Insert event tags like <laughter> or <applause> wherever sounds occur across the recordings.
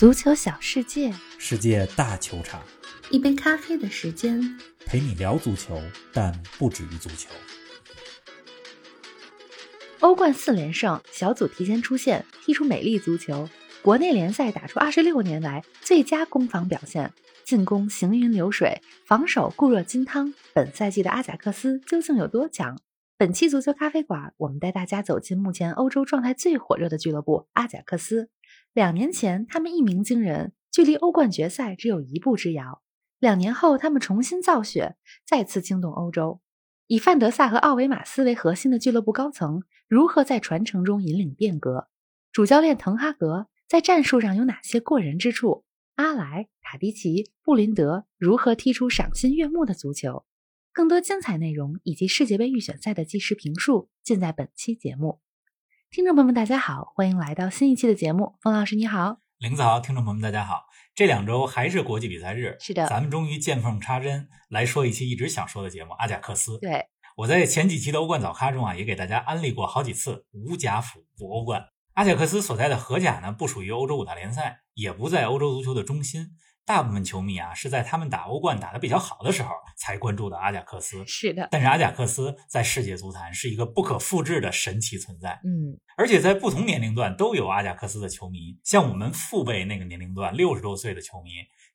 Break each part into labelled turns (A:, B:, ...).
A: 足球小世界，
B: 世界大球场，
A: 一杯咖啡的时间，
B: 陪你聊足球，但不止于足球。
A: 欧冠四连胜，小组提前出线，踢出美丽足球。国内联赛打出二十六年来最佳攻防表现，进攻行云流水，防守固若金汤。本赛季的阿贾克斯究竟有多强？本期足球咖啡馆，我们带大家走进目前欧洲状态最火热的俱乐部阿贾克斯。两年前，他们一鸣惊人，距离欧冠决赛只有一步之遥。两年后，他们重新造血，再次惊动欧洲。以范德萨和奥维马斯为核心的俱乐部高层，如何在传承中引领变革？主教练滕哈格在战术上有哪些过人之处？阿莱、塔迪奇、布林德如何踢出赏心悦目的足球？更多精彩内容以及世界杯预选赛的即时评述，尽在本期节目。听众朋友们，大家好，欢迎来到新一期的节目。冯老师，你好，
B: 林子豪，听众朋友们，大家好。这两周还是国际比赛日，
A: 是的，
B: 咱们终于见缝插针来说一期一直想说的节目——阿贾克斯。
A: 对，
B: 我在前几期的欧冠早咖中啊，也给大家安利过好几次无甲府不欧冠。阿贾克斯所在的荷甲呢，不属于欧洲五大联赛，也不在欧洲足球的中心。大部分球迷啊，是在他们打欧冠打得比较好的时候才关注的阿贾克斯。
A: 是的，
B: 但是阿贾克斯在世界足坛是一个不可复制的神奇存在。
A: 嗯，
B: 而且在不同年龄段都有阿贾克斯的球迷，像我们父辈那个年龄段六十多岁的球迷，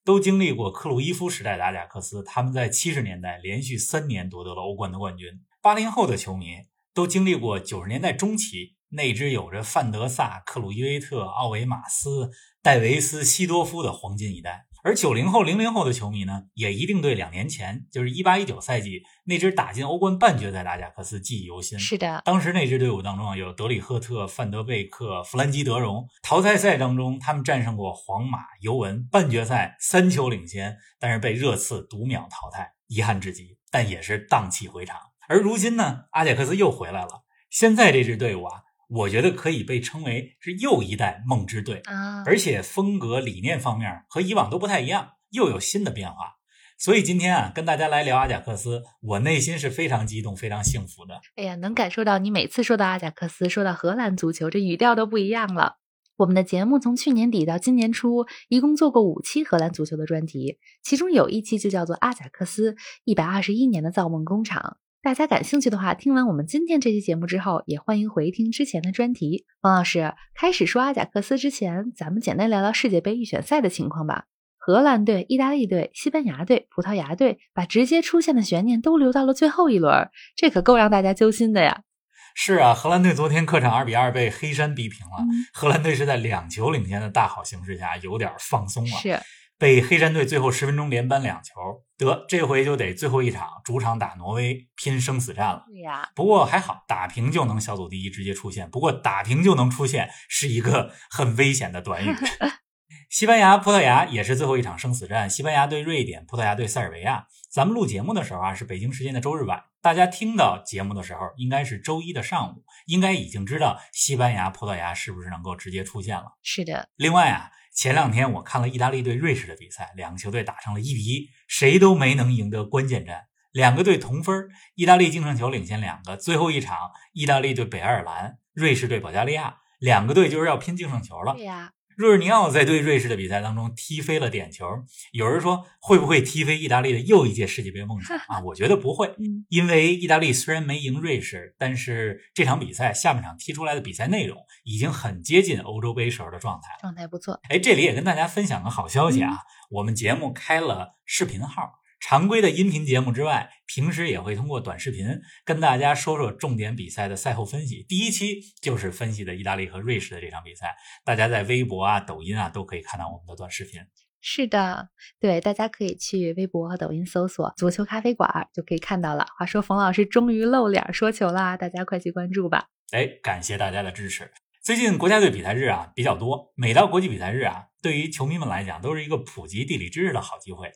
B: 都经历过克鲁伊夫时代的阿贾克斯。他们在七十年代连续三年夺得了欧冠的冠军。八零后的球迷都经历过九十年代中期那支有着范德萨、克鲁伊维特、奥维马斯、戴维斯、西多夫的黄金一代。而九零后、零零后的球迷呢，也一定对两年前，就是一八一九赛季那支打进欧冠半决赛的阿贾克斯记忆犹新。
A: 是的，
B: 当时那支队伍当中啊，有德里赫特、范德贝克、弗兰基德容。淘汰赛当中，他们战胜过皇马、尤文，半决赛三球领先，但是被热刺独秒淘汰，遗憾至极。但也是荡气回肠。而如今呢，阿贾克斯又回来了。现在这支队伍啊。我觉得可以被称为是又一代梦之队
A: 啊，
B: 而且风格理念方面和以往都不太一样，又有新的变化。所以今天啊，跟大家来聊阿贾克斯，我内心是非常激动、非常幸福的。
A: 哎呀，能感受到你每次说到阿贾克斯、说到荷兰足球，这语调都不一样了。我们的节目从去年底到今年初，一共做过五期荷兰足球的专题，其中有一期就叫做《阿贾克斯一百二十一年的造梦工厂》。大家感兴趣的话，听完我们今天这期节目之后，也欢迎回听之前的专题。王老师开始说阿贾克斯之前，咱们简单聊聊世界杯预选赛的情况吧。荷兰队、意大利队、西班牙队、葡萄牙队把直接出线的悬念都留到了最后一轮，这可够让大家揪心的呀。
B: 是啊，荷兰队昨天客场二比二被黑山逼平了。荷兰队是在两球领先的大好形势下，有点放松了。
A: 是。
B: 被黑山队最后十分钟连扳两球，得这回就得最后一场主场打挪威拼生死战了。
A: 对呀，
B: 不过还好打平就能小组第一直接出线。不过打平就能出线是一个很危险的短语。<laughs> 西班牙、葡萄牙也是最后一场生死战，西班牙对瑞典，葡萄牙对塞尔维亚。咱们录节目的时候啊是北京时间的周日晚，大家听到节目的时候应该是周一的上午，应该已经知道西班牙、葡萄牙是不是能够直接出线了。
A: 是的，
B: 另外啊。前两天我看了意大利对瑞士的比赛，两个球队打成了一比一，谁都没能赢得关键战。两个队同分，意大利净胜球领先两个。最后一场，意大利对北爱尔兰，瑞士对保加利亚，两个队就是要拼净胜球了。若日尼奥在对瑞士的比赛当中踢飞了点球，有人说会不会踢飞意大利的又一届世界杯梦想 <laughs> 啊？我觉得不会，因为意大利虽然没赢瑞士，但是这场比赛下半场踢出来的比赛内容已经很接近欧洲杯时候的状态，
A: 状态不错。
B: 哎，这里也跟大家分享个好消息啊，我们节目开了视频号。常规的音频节目之外，平时也会通过短视频跟大家说说重点比赛的赛后分析。第一期就是分析的意大利和瑞士的这场比赛，大家在微博啊、抖音啊都可以看到我们的短视频。
A: 是的，对，大家可以去微博和抖音搜索“足球咖啡馆”就可以看到了。话说冯老师终于露脸说球啦，大家快去关注吧！
B: 哎，感谢大家的支持。最近国家队比赛日啊比较多，每到国际比赛日啊，对于球迷们来讲都是一个普及地理知识的好机会。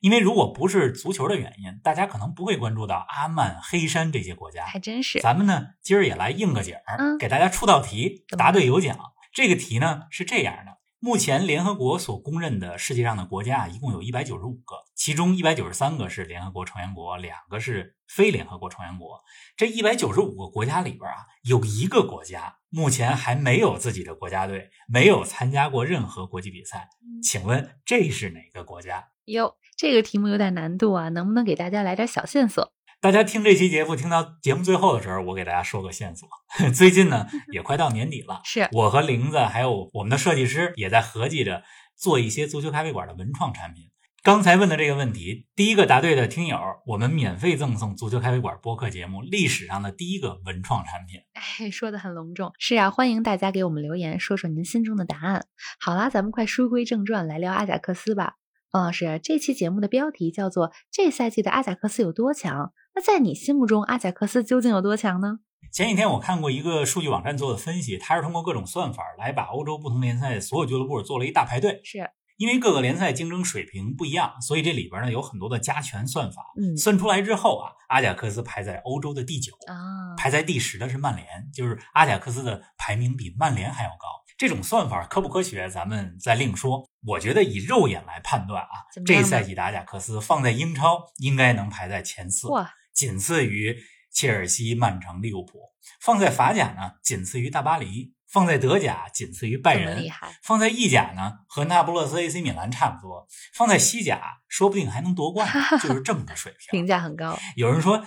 B: 因为如果不是足球的原因，大家可能不会关注到阿曼、黑山这些国家。
A: 还真是。
B: 咱们呢今儿也来应个景儿，给大家出道题，答对有奖。这个题呢是这样的：目前联合国所公认的世界上的国家一共有一百九十五个。其中一百九十三个是联合国成员国，两个是非联合国成员国。这一百九十五个国家里边啊，有一个国家目前还没有自己的国家队，没有参加过任何国际比赛。请问这是哪个国家？
A: 哟，这个题目有点难度啊，能不能给大家来点小线索？
B: 大家听这期节目，听到节目最后的时候，我给大家说个线索。<laughs> 最近呢，也快到年底了，
A: 是
B: 我和玲子还有我们的设计师也在合计着做一些足球咖啡馆的文创产品。刚才问的这个问题，第一个答对的听友，我们免费赠送足球咖啡馆播客节目历史上的第一个文创产品。
A: 哎，说的很隆重。是啊，欢迎大家给我们留言，说说您心中的答案。好啦，咱们快书归正传，来聊阿贾克斯吧。方老师，这期节目的标题叫做“这赛季的阿贾克斯有多强”。那在你心目中，阿贾克斯究竟有多强呢？
B: 前几天我看过一个数据网站做的分析，它是通过各种算法来把欧洲不同联赛所有俱乐部做了一大排队。
A: 是
B: 因为各个联赛竞争水平不一样，所以这里边呢有很多的加权算法。
A: 嗯
B: 算出来之后啊，阿贾克斯排在欧洲的第九，
A: 啊，
B: 排在第十的是曼联，就是阿贾克斯的排名比曼联还要高。这种算法科不科学，咱们再另说。我觉得以肉眼来判断啊这赛季的阿贾克斯放在英超应该能排在前四，
A: 哇，
B: 仅次于切尔西、曼城、利物浦；放在法甲呢，仅次于大巴黎；放在德甲，仅次于拜仁放在意甲呢，和那不勒斯 AC 米兰差不多；放在西甲，说不定还能夺冠，<laughs> 就是这么个水平。
A: 评价很高。
B: 有人说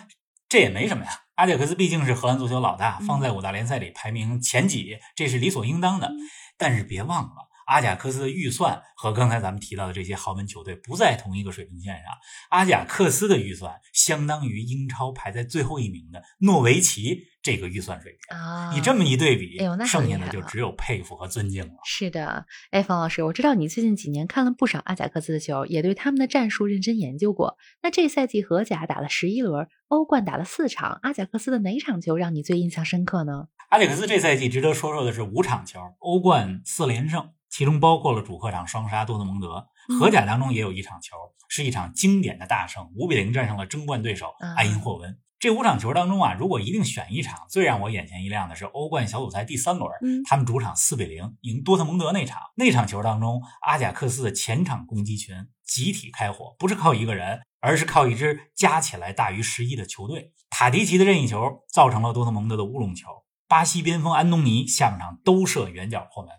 B: 这也没什么呀，阿贾克斯毕竟是荷兰足球老大，
A: 嗯
B: 放在五大联赛里排名前几，这是理所应当的。
A: 嗯
B: 但是别忘了，阿贾克斯的预算和刚才咱们提到的这些豪门球队不在同一个水平线上。阿贾克斯的预算相当于英超排在最后一名的诺维奇这个预算水平。
A: 啊，
B: 你这么一对比，
A: 哎呦那
B: 剩下的就只有佩服和尊敬了。
A: 是的，哎，方老师，我知道你最近几年看了不少阿贾克斯的球，也对他们的战术认真研究过。那这赛季荷甲打了十一轮，欧冠打了四场，阿贾克斯的哪场球让你最印象深刻呢？
B: 阿贾克斯这赛季值得说说的是五场球，欧冠四连胜，其中包括了主客场双杀多特蒙德。
A: 嗯
B: 荷甲当中也有一场球，是一场经典的大胜，五比零战胜了争冠对手
A: 啊
B: 埃因霍温。这五场球当中啊，如果一定选一场，最让我眼前一亮的是欧冠小组赛第三轮，
A: 嗯
B: 他们主场四比零赢多特蒙德那场。那场球当中，阿贾克斯的前场攻击群集体开火，不是靠一个人，而是靠一支加起来大于十一的球队。塔迪奇的任意球造成了多特蒙德的乌龙球，巴西边锋安东尼下半场都射远角破门，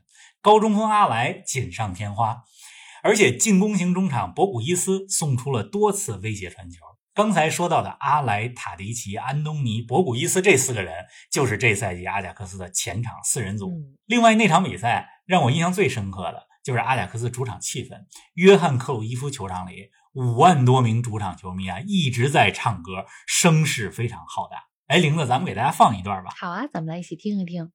B: 高中锋阿莱锦上添花，而且进攻型中场博古伊斯送出了多次威胁传球。刚才说到的阿莱、塔迪奇、安东尼、博古伊斯这四个人，就是这赛季阿贾克斯的前场四人组。
A: 嗯，
B: 另外那场比赛让我印象最深刻的就是阿贾克斯主场气氛，约翰克鲁伊夫球场里五万多名主场球迷啊一直在唱歌，声势非常浩大。哎，玲子，咱们给大家放一段吧。
A: 好啊，咱们来一起听一听。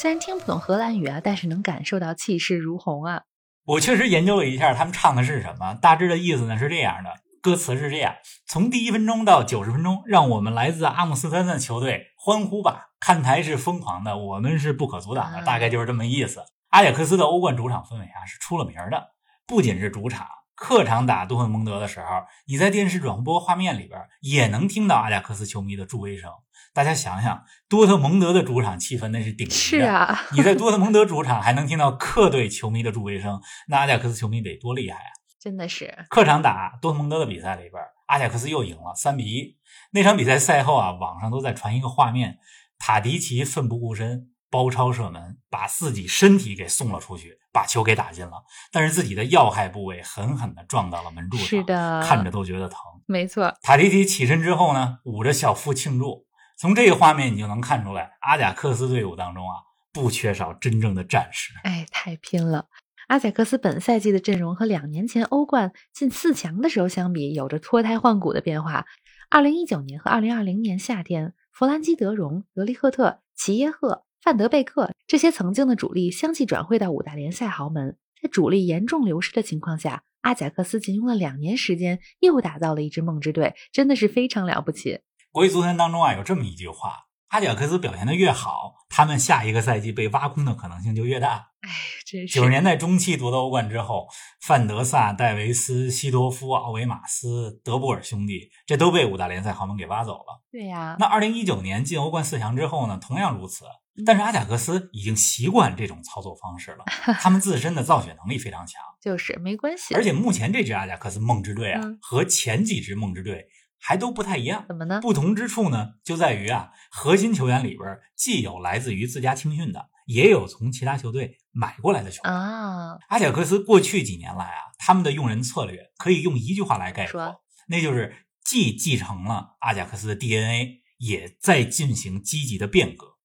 A: 虽然听不懂荷兰语啊，但是能感受到气势如虹啊。
B: 我确实研究了一下，他们唱的是什么，大致的意思呢是这样的，歌词是这样：从第一分钟到九十分钟，让我们来自阿姆斯特丹的球队欢呼吧！看台是疯狂的，我们是不可阻挡的，
A: 啊
B: 大概就是这么意思。阿贾克斯的欧冠主场氛围啊是出了名的，不仅是主场。客场打多特蒙德的时候，你在电视转播画面里边也能听到阿贾克斯球迷的助威声。大家想想，多特蒙德的主场气氛那是顶级的，
A: 是啊，
B: 你在多特蒙德主场还能听到客队球迷的助威声，那阿贾克斯球迷得多厉害啊！
A: 真的是
B: 客场打多特蒙德的比赛里边，阿贾克斯又赢了三比一。那场比赛赛后啊，网上都在传一个画面：塔迪奇奋不顾身包抄射门，把自己身体给送了出去，把球给打进了，但是自己的要害部位狠狠地撞到了门柱上，
A: 是的，
B: 看着都觉得疼。
A: 没错。
B: 塔迪奇起身之后呢，捂着小腹庆祝。从这个画面你就能看出来，阿贾克斯队伍当中啊，不缺少真正的战士。
A: 哎，太拼了！阿贾克斯本赛季的阵容和两年前欧冠进四强的时候相比，有着脱胎换骨的变化。二零一九年和二零二零年夏天，弗兰基德容、德利赫特、齐耶赫、范德贝克这些曾经的主力相继转会到五大联赛豪门，在主力严重流失的情况下，阿贾克斯仅用了两年时间，又打造了一支梦之队，真的是非常了不起。
B: 国际足坛当中啊，有这么一句话：阿贾克斯表现的越好，他们下一个赛季被挖空的可能性就越大。
A: 哎，真是
B: 九十年代中期夺得欧冠之后，范德萨、戴维斯、西多夫、奥维马斯、德布尔兄弟，这都被五大联赛豪门给挖走了。
A: 对呀，
B: 那二零一九年进欧冠四强之后呢，同样如此。但是阿贾克斯已经习惯这种操作方式了，<laughs> 他们自身的造血能力非常强。
A: 就是没关系。
B: 而且目前这支阿贾克斯梦之队啊，
A: 嗯
B: 和前几支梦之队还都不太一样。
A: 怎么呢？
B: 不同之处呢，就在于啊，核心球员里边既有来自于自家青训的，也有从其他球队买过来的球员。
A: 啊，
B: 阿贾克斯过去几年来啊，他们的用人策略可以用一句话来概括，那就是既继承了阿贾克斯的 DNA，也在进行积极的变革。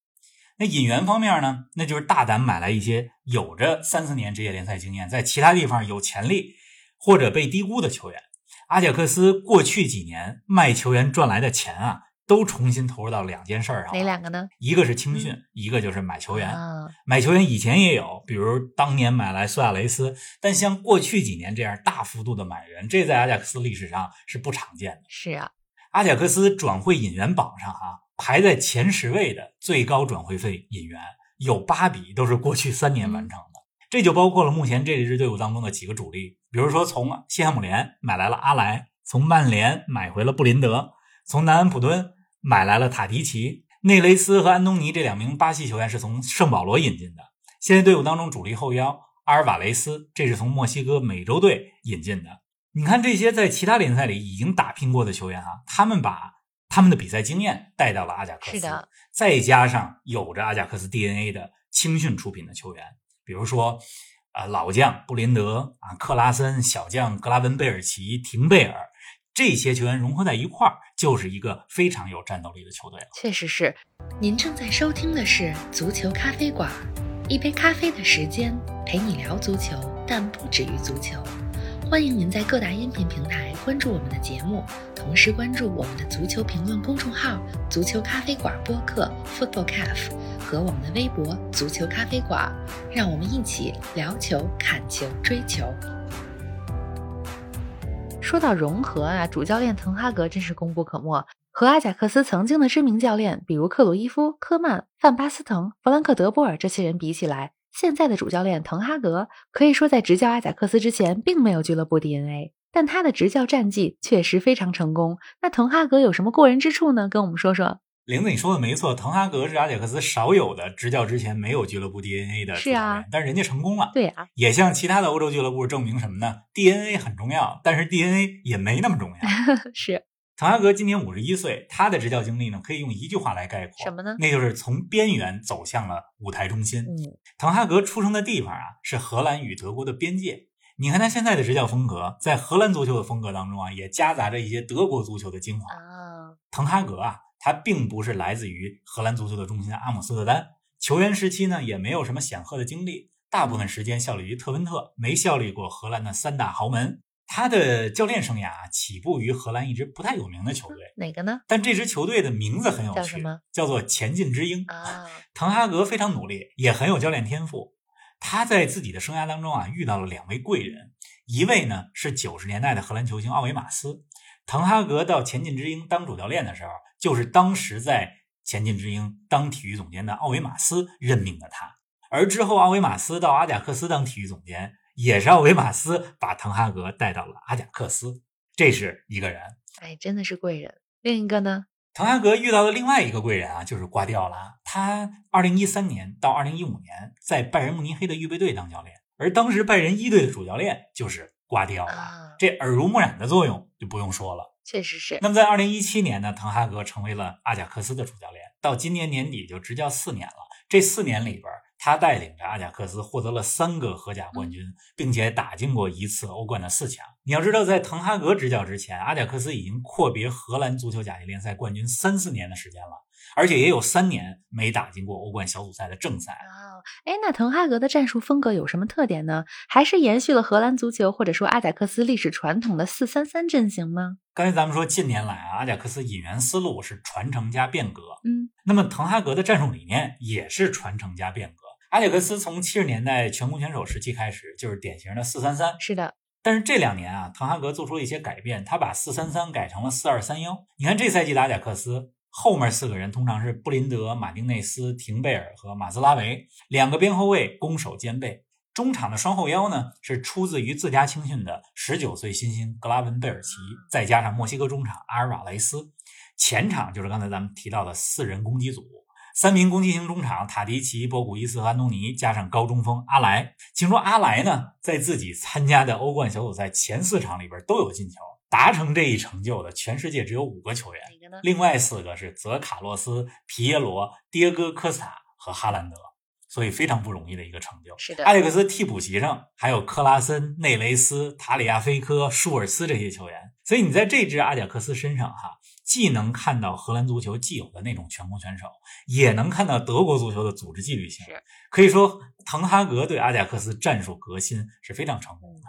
B: 那引援方面呢，那就是大胆买来一些有着三四年职业联赛经验，在其他地方有潜力或者被低估的球员。阿贾克斯过去几年卖球员赚来的钱啊，都重新投入到两件事儿上，
A: 哪两个呢？
B: 一个是青训，一个就是买球员。
A: 啊，
B: 买球员以前也有，比如当年买来苏亚雷斯，但像过去几年这样大幅度的买人，这在阿贾克斯历史上是不常见的。
A: 是啊，
B: 阿贾克斯转会引援榜上啊，排在前十位的最高转会费引援有八笔都是过去三年完成的，这就包括了目前这支队伍当中的几个主力，比如说从西汉姆联买来了阿莱，从曼联买回了布林德，从南安普敦买来了塔迪奇。内雷斯和安东尼这两名巴西球员是从圣保罗引进的。现在队伍当中主力后腰阿尔瓦雷斯，这是从墨西哥美洲队引进的。你看这些在其他联赛里已经打拼过的球员啊，他们把他们的比赛经验带到了阿贾克斯，
A: 是的，
B: 再加上有着阿贾克斯 DNA 的青训出品的球员，比如说、呃老将布林德啊、克拉森，小将格拉文贝尔奇、廷贝尔，这些球员融合在一块儿，就是一个非常有战斗力的球队了。
A: 确实是。您正在收听的是《足球咖啡馆》，一杯咖啡的时间陪你聊足球，但不止于足球。欢迎您在各大音频平台关注我们的节目，同时关注我们的足球评论公众号“足球咖啡馆播客 ”（Football Cafe） 和我们的微博“足球咖啡馆”，让我们一起聊球、看球、追球。说到融合啊，主教练滕哈格真是功不可没。和阿贾克斯曾经的知名教练，比如克鲁伊夫、科曼、范巴斯滕、弗兰克·德波尔这些人比起来，现在的主教练滕哈格可以说在执教阿贾克斯之前并没有俱乐部 DNA，但他的执教战绩确实非常成功。那滕哈格有什么过人之处呢？跟我们说说。
B: 玲子，你说的没错，滕哈格是阿贾克斯少有的执教之前没有俱乐部 DNA 的主
A: 是啊
B: 但是人家成功了。
A: 对啊，
B: 也向其他的欧洲俱乐部证明什么呢？DNA 很重要，但是 DNA 也没那么重要。<laughs>
A: 是
B: 滕哈格今年五十一岁，他的执教经历呢，可以用一句话来概括，
A: 什么呢？
B: 那就是从边缘走向了舞台中心。
A: 嗯，
B: 滕哈格出生的地方啊，是荷兰与德国的边界。你看他现在的执教风格，在荷兰足球的风格当中啊，也夹杂着一些德国足球的精华。
A: 啊，
B: 滕哈格啊，他并不是来自于荷兰足球的中心阿姆斯特丹，球员时期呢也没有什么显赫的经历，大部分时间效力于特温特，没效力过荷兰的三大豪门。他的教练生涯啊起步于荷兰一支不太有名的球队，
A: 哪个呢？
B: 但这支球队的名字很有趣
A: 叫什么，
B: 叫做前进之鹰。
A: 啊，
B: 滕哈格非常努力，也很有教练天赋。他在自己的生涯当中啊，遇到了两位贵人，一位呢是九十年代的荷兰球星奥维马斯。滕哈格到前进之鹰当主教练的时候，就是当时在前进之鹰当体育总监的奥维马斯任命的他。而之后，奥维马斯到阿贾克斯当体育总监，也是奥维马斯把滕哈格带到了阿贾克斯。这是一个人。
A: 哎，真的是贵人。另一个呢？
B: 滕哈格遇到的另外一个贵人啊，就是瓜迪奥拉。他二零一三年到二零一五年在拜仁慕尼黑的预备队当教练，而当时拜仁一队的主教练就是瓜迪奥拉，
A: 啊，
B: 这耳濡目染的作用就不用说了。
A: 确实是。
B: 那么在二零一七年呢，滕哈格成为了阿贾克斯的主教练，到今年年底就执教四年了。这四年里边，他带领着阿贾克斯获得了三个荷甲冠军，并且打进过一次欧冠的四强。你要知道，在滕哈格执教之前，阿贾克斯已经阔别荷兰足球甲级联赛冠军三四年的时间了，而且也有三年没打进过欧冠小组赛的正赛。
A: 哦，哎，那滕哈格的战术风格有什么特点呢？还是延续了荷兰足球或者说阿贾克斯历史传统的四三三阵型吗？
B: 刚才咱们说，近年来啊，阿贾克斯引援思路是传承加变革，
A: 嗯，
B: 那么滕哈格的战术理念也是传承加变革。阿贾克斯从七十年代全攻全守时期开始，就是典型的四三三。
A: 是的，
B: 但是这两年啊，滕哈格做出了一些改变，他把四三三改成了四二三幺。你看这赛季的阿贾克斯后面四个人通常是布林德、马丁内斯、廷贝尔和马兹拉维，两个边后卫攻守兼备。中场的双后腰呢是出自于自家青训的十九岁新星格拉文贝尔奇，再加上墨西哥中场阿尔瓦雷斯。前场就是刚才咱们提到的四人攻击组，三名攻击型中场塔迪奇、博古伊斯和安东尼，加上高中锋阿莱。请说阿莱呢在自己参加的欧冠小组赛前四场里边都有进球，达成这一成就的全世界只有五个球员，另外四个是泽卡洛斯、皮耶罗、迭戈科斯塔和哈兰德。所以非常不容易的一个成就。
A: 是的，
B: 阿里克斯替补席上还有克拉森、内雷斯、塔里亚菲科、舒尔斯这些球员。所以你在这支阿贾克斯身上，哈，既能看到荷兰足球既有的那种全攻全守，也能看到德国足球的组织纪律性。可以说，滕哈格对阿贾克斯战术革新是非常成功的。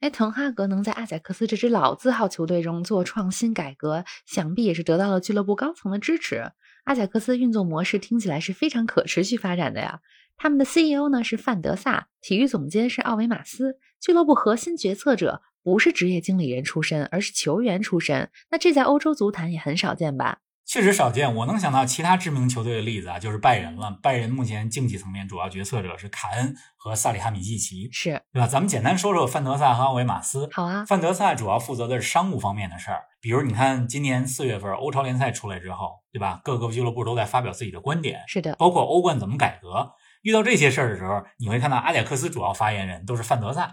A: 哎，滕哈格能在阿贾克斯这支老字号球队中做创新改革，想必也是得到了俱乐部高层的支持。阿贾克斯运作模式听起来是非常可持续发展的呀。他们的 CEO 呢是范德萨，体育总监是奥维马斯，俱乐部核心决策者不是职业经理人出身，而是球员出身。那这在欧洲足坛也很少见吧？
B: 确实少见。我能想到其他知名球队的例子啊，就是拜仁了。拜仁目前竞技层面主要决策者是卡恩和萨里哈米季奇，
A: 是
B: 对吧？咱们简单说说范德萨和奥维马斯。
A: 好啊，
B: 范德萨主要负责的是商务方面的事儿，比如你看今年四月份欧超联赛出来之后，对吧？各个俱乐部都在发表自己的观点，
A: 是的，
B: 包括欧冠怎么改革。遇到这些事儿的时候，你会看到阿贾克斯主要发言人都是范德萨，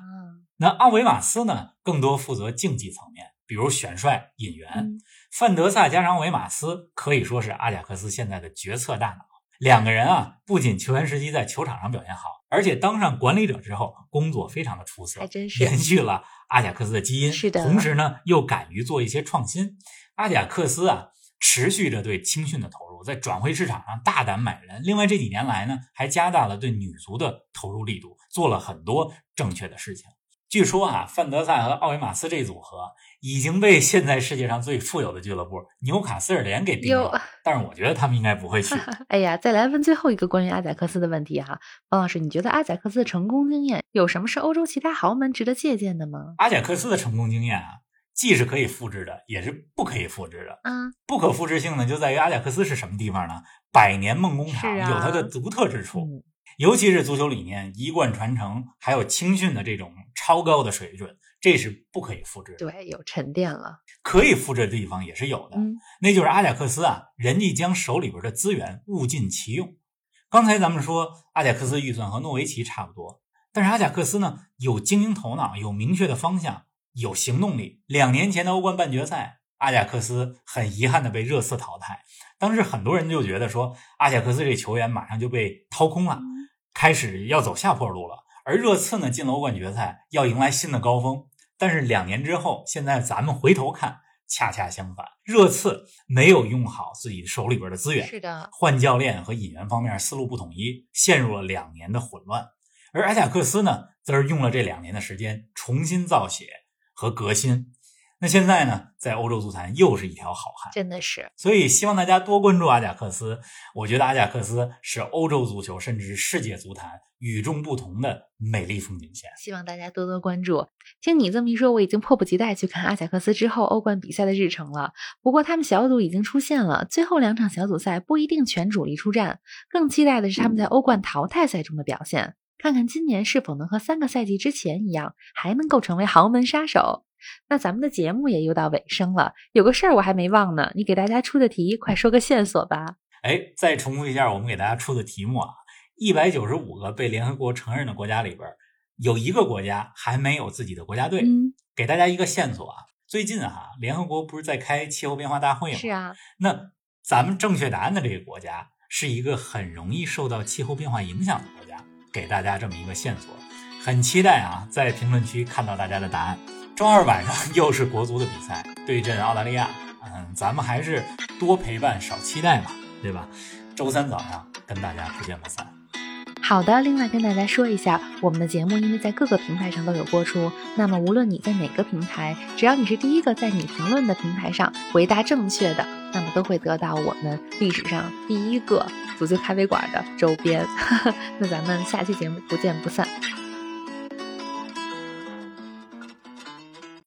B: 那奥维马斯呢，更多负责竞技层面，比如选帅、引援。范德萨加上奥维马斯可以说是阿贾克斯现在的决策大脑。两个人啊，不仅球员时期在球场上表现好，而且当上管理者之后，工作非常的出色，
A: 还真是
B: 延续了阿贾克斯的基因。
A: 是的，
B: 同时呢，又敢于做一些创新。阿贾克斯啊，持续着对青训的投入。在转会市场上大胆买人，另外这几年来呢，还加大了对女足的投入力度，做了很多正确的事情。据说啊，范德萨和奥维马斯这组合已经被现在世界上最富有的俱乐部纽卡斯尔联给并了，<laughs> 但是我觉得他们应该不会去。<laughs>
A: 哎呀，再来问最后一个关于阿贾克斯的问题哈，王老师，你觉得阿贾克斯的成功经验有什么是欧洲其他豪门值得借鉴的吗？
B: 阿贾克斯的成功经验啊。既是可以复制的，也是不可以复制的。
A: 嗯，
B: 不可复制性呢，就在于阿贾克斯是什么地方呢？百年梦工厂有它的独特之处，尤其是足球理念一贯传承，还有青训的这种超高的水准，这是不可以复制的。
A: 对，有沉淀了。
B: 可以复制的地方也是有的，那就是阿贾克斯啊，人家将手里边的资源物尽其用。刚才咱们说阿贾克斯预算和诺维奇差不多，但是阿贾克斯呢，有经营头脑，有明确的方向。有行动力。两年前的欧冠半决赛，阿贾克斯很遗憾的被热刺淘汰。当时很多人就觉得说，阿贾克斯这球员马上就被掏空了，开始要走下坡路了。而热刺呢，进了欧冠决赛，要迎来新的高峰。但是两年之后，现在咱们回头看，恰恰相反，热刺没有用好自己手里边的资源，
A: 是的，
B: 换教练和引援方面思路不统一，陷入了两年的混乱。而埃贾克斯呢，则是用了这两年的时间重新造血。和革新，那现在呢，在欧洲足坛又是一条好汉，
A: 真的是。
B: 所以希望大家多关注阿贾克斯。我觉得阿贾克斯是欧洲足球甚至是世界足坛与众不同的美丽风景线。
A: 希望大家多多关注。听你这么一说，我已经迫不及待去看阿贾克斯之后欧冠比赛的日程了。不过他们小组已经出现了，最后两场小组赛不一定全主力出战，更期待的是他们在欧冠淘汰赛中的表现。看看今年是否能和三个赛季之前一样，还能够成为豪门杀手。那咱们的节目也又到尾声了，有个事儿我还没忘呢，你给大家出的题，快说个线索吧。
B: 哎，再重复一下我们给大家出的题目啊，一百九十五个被联合国承认的国家里边，有一个国家还没有自己的国家队。
A: 嗯，
B: 给大家一个线索啊，最近哈，联合国不是在开气候变化大会吗？
A: 是啊。
B: 那咱们正确答案的这个国家是一个很容易受到气候变化影响的国家。给大家这么一个线索，很期待啊，在评论区看到大家的答案。周二晚上又是国足的比赛，对阵澳大利亚。嗯，咱们还是多陪伴，少期待嘛，对吧？周三早上跟大家不见不散。
A: 好的，另外跟大家说一下，我们的节目因为在各个平台上都有播出，那么无论你在哪个平台，只要你是第一个在你评论的平台上回答正确的，那么都会得到我们历史上第一个足球咖啡馆的周边。<laughs> 那咱们下期节目不见不散。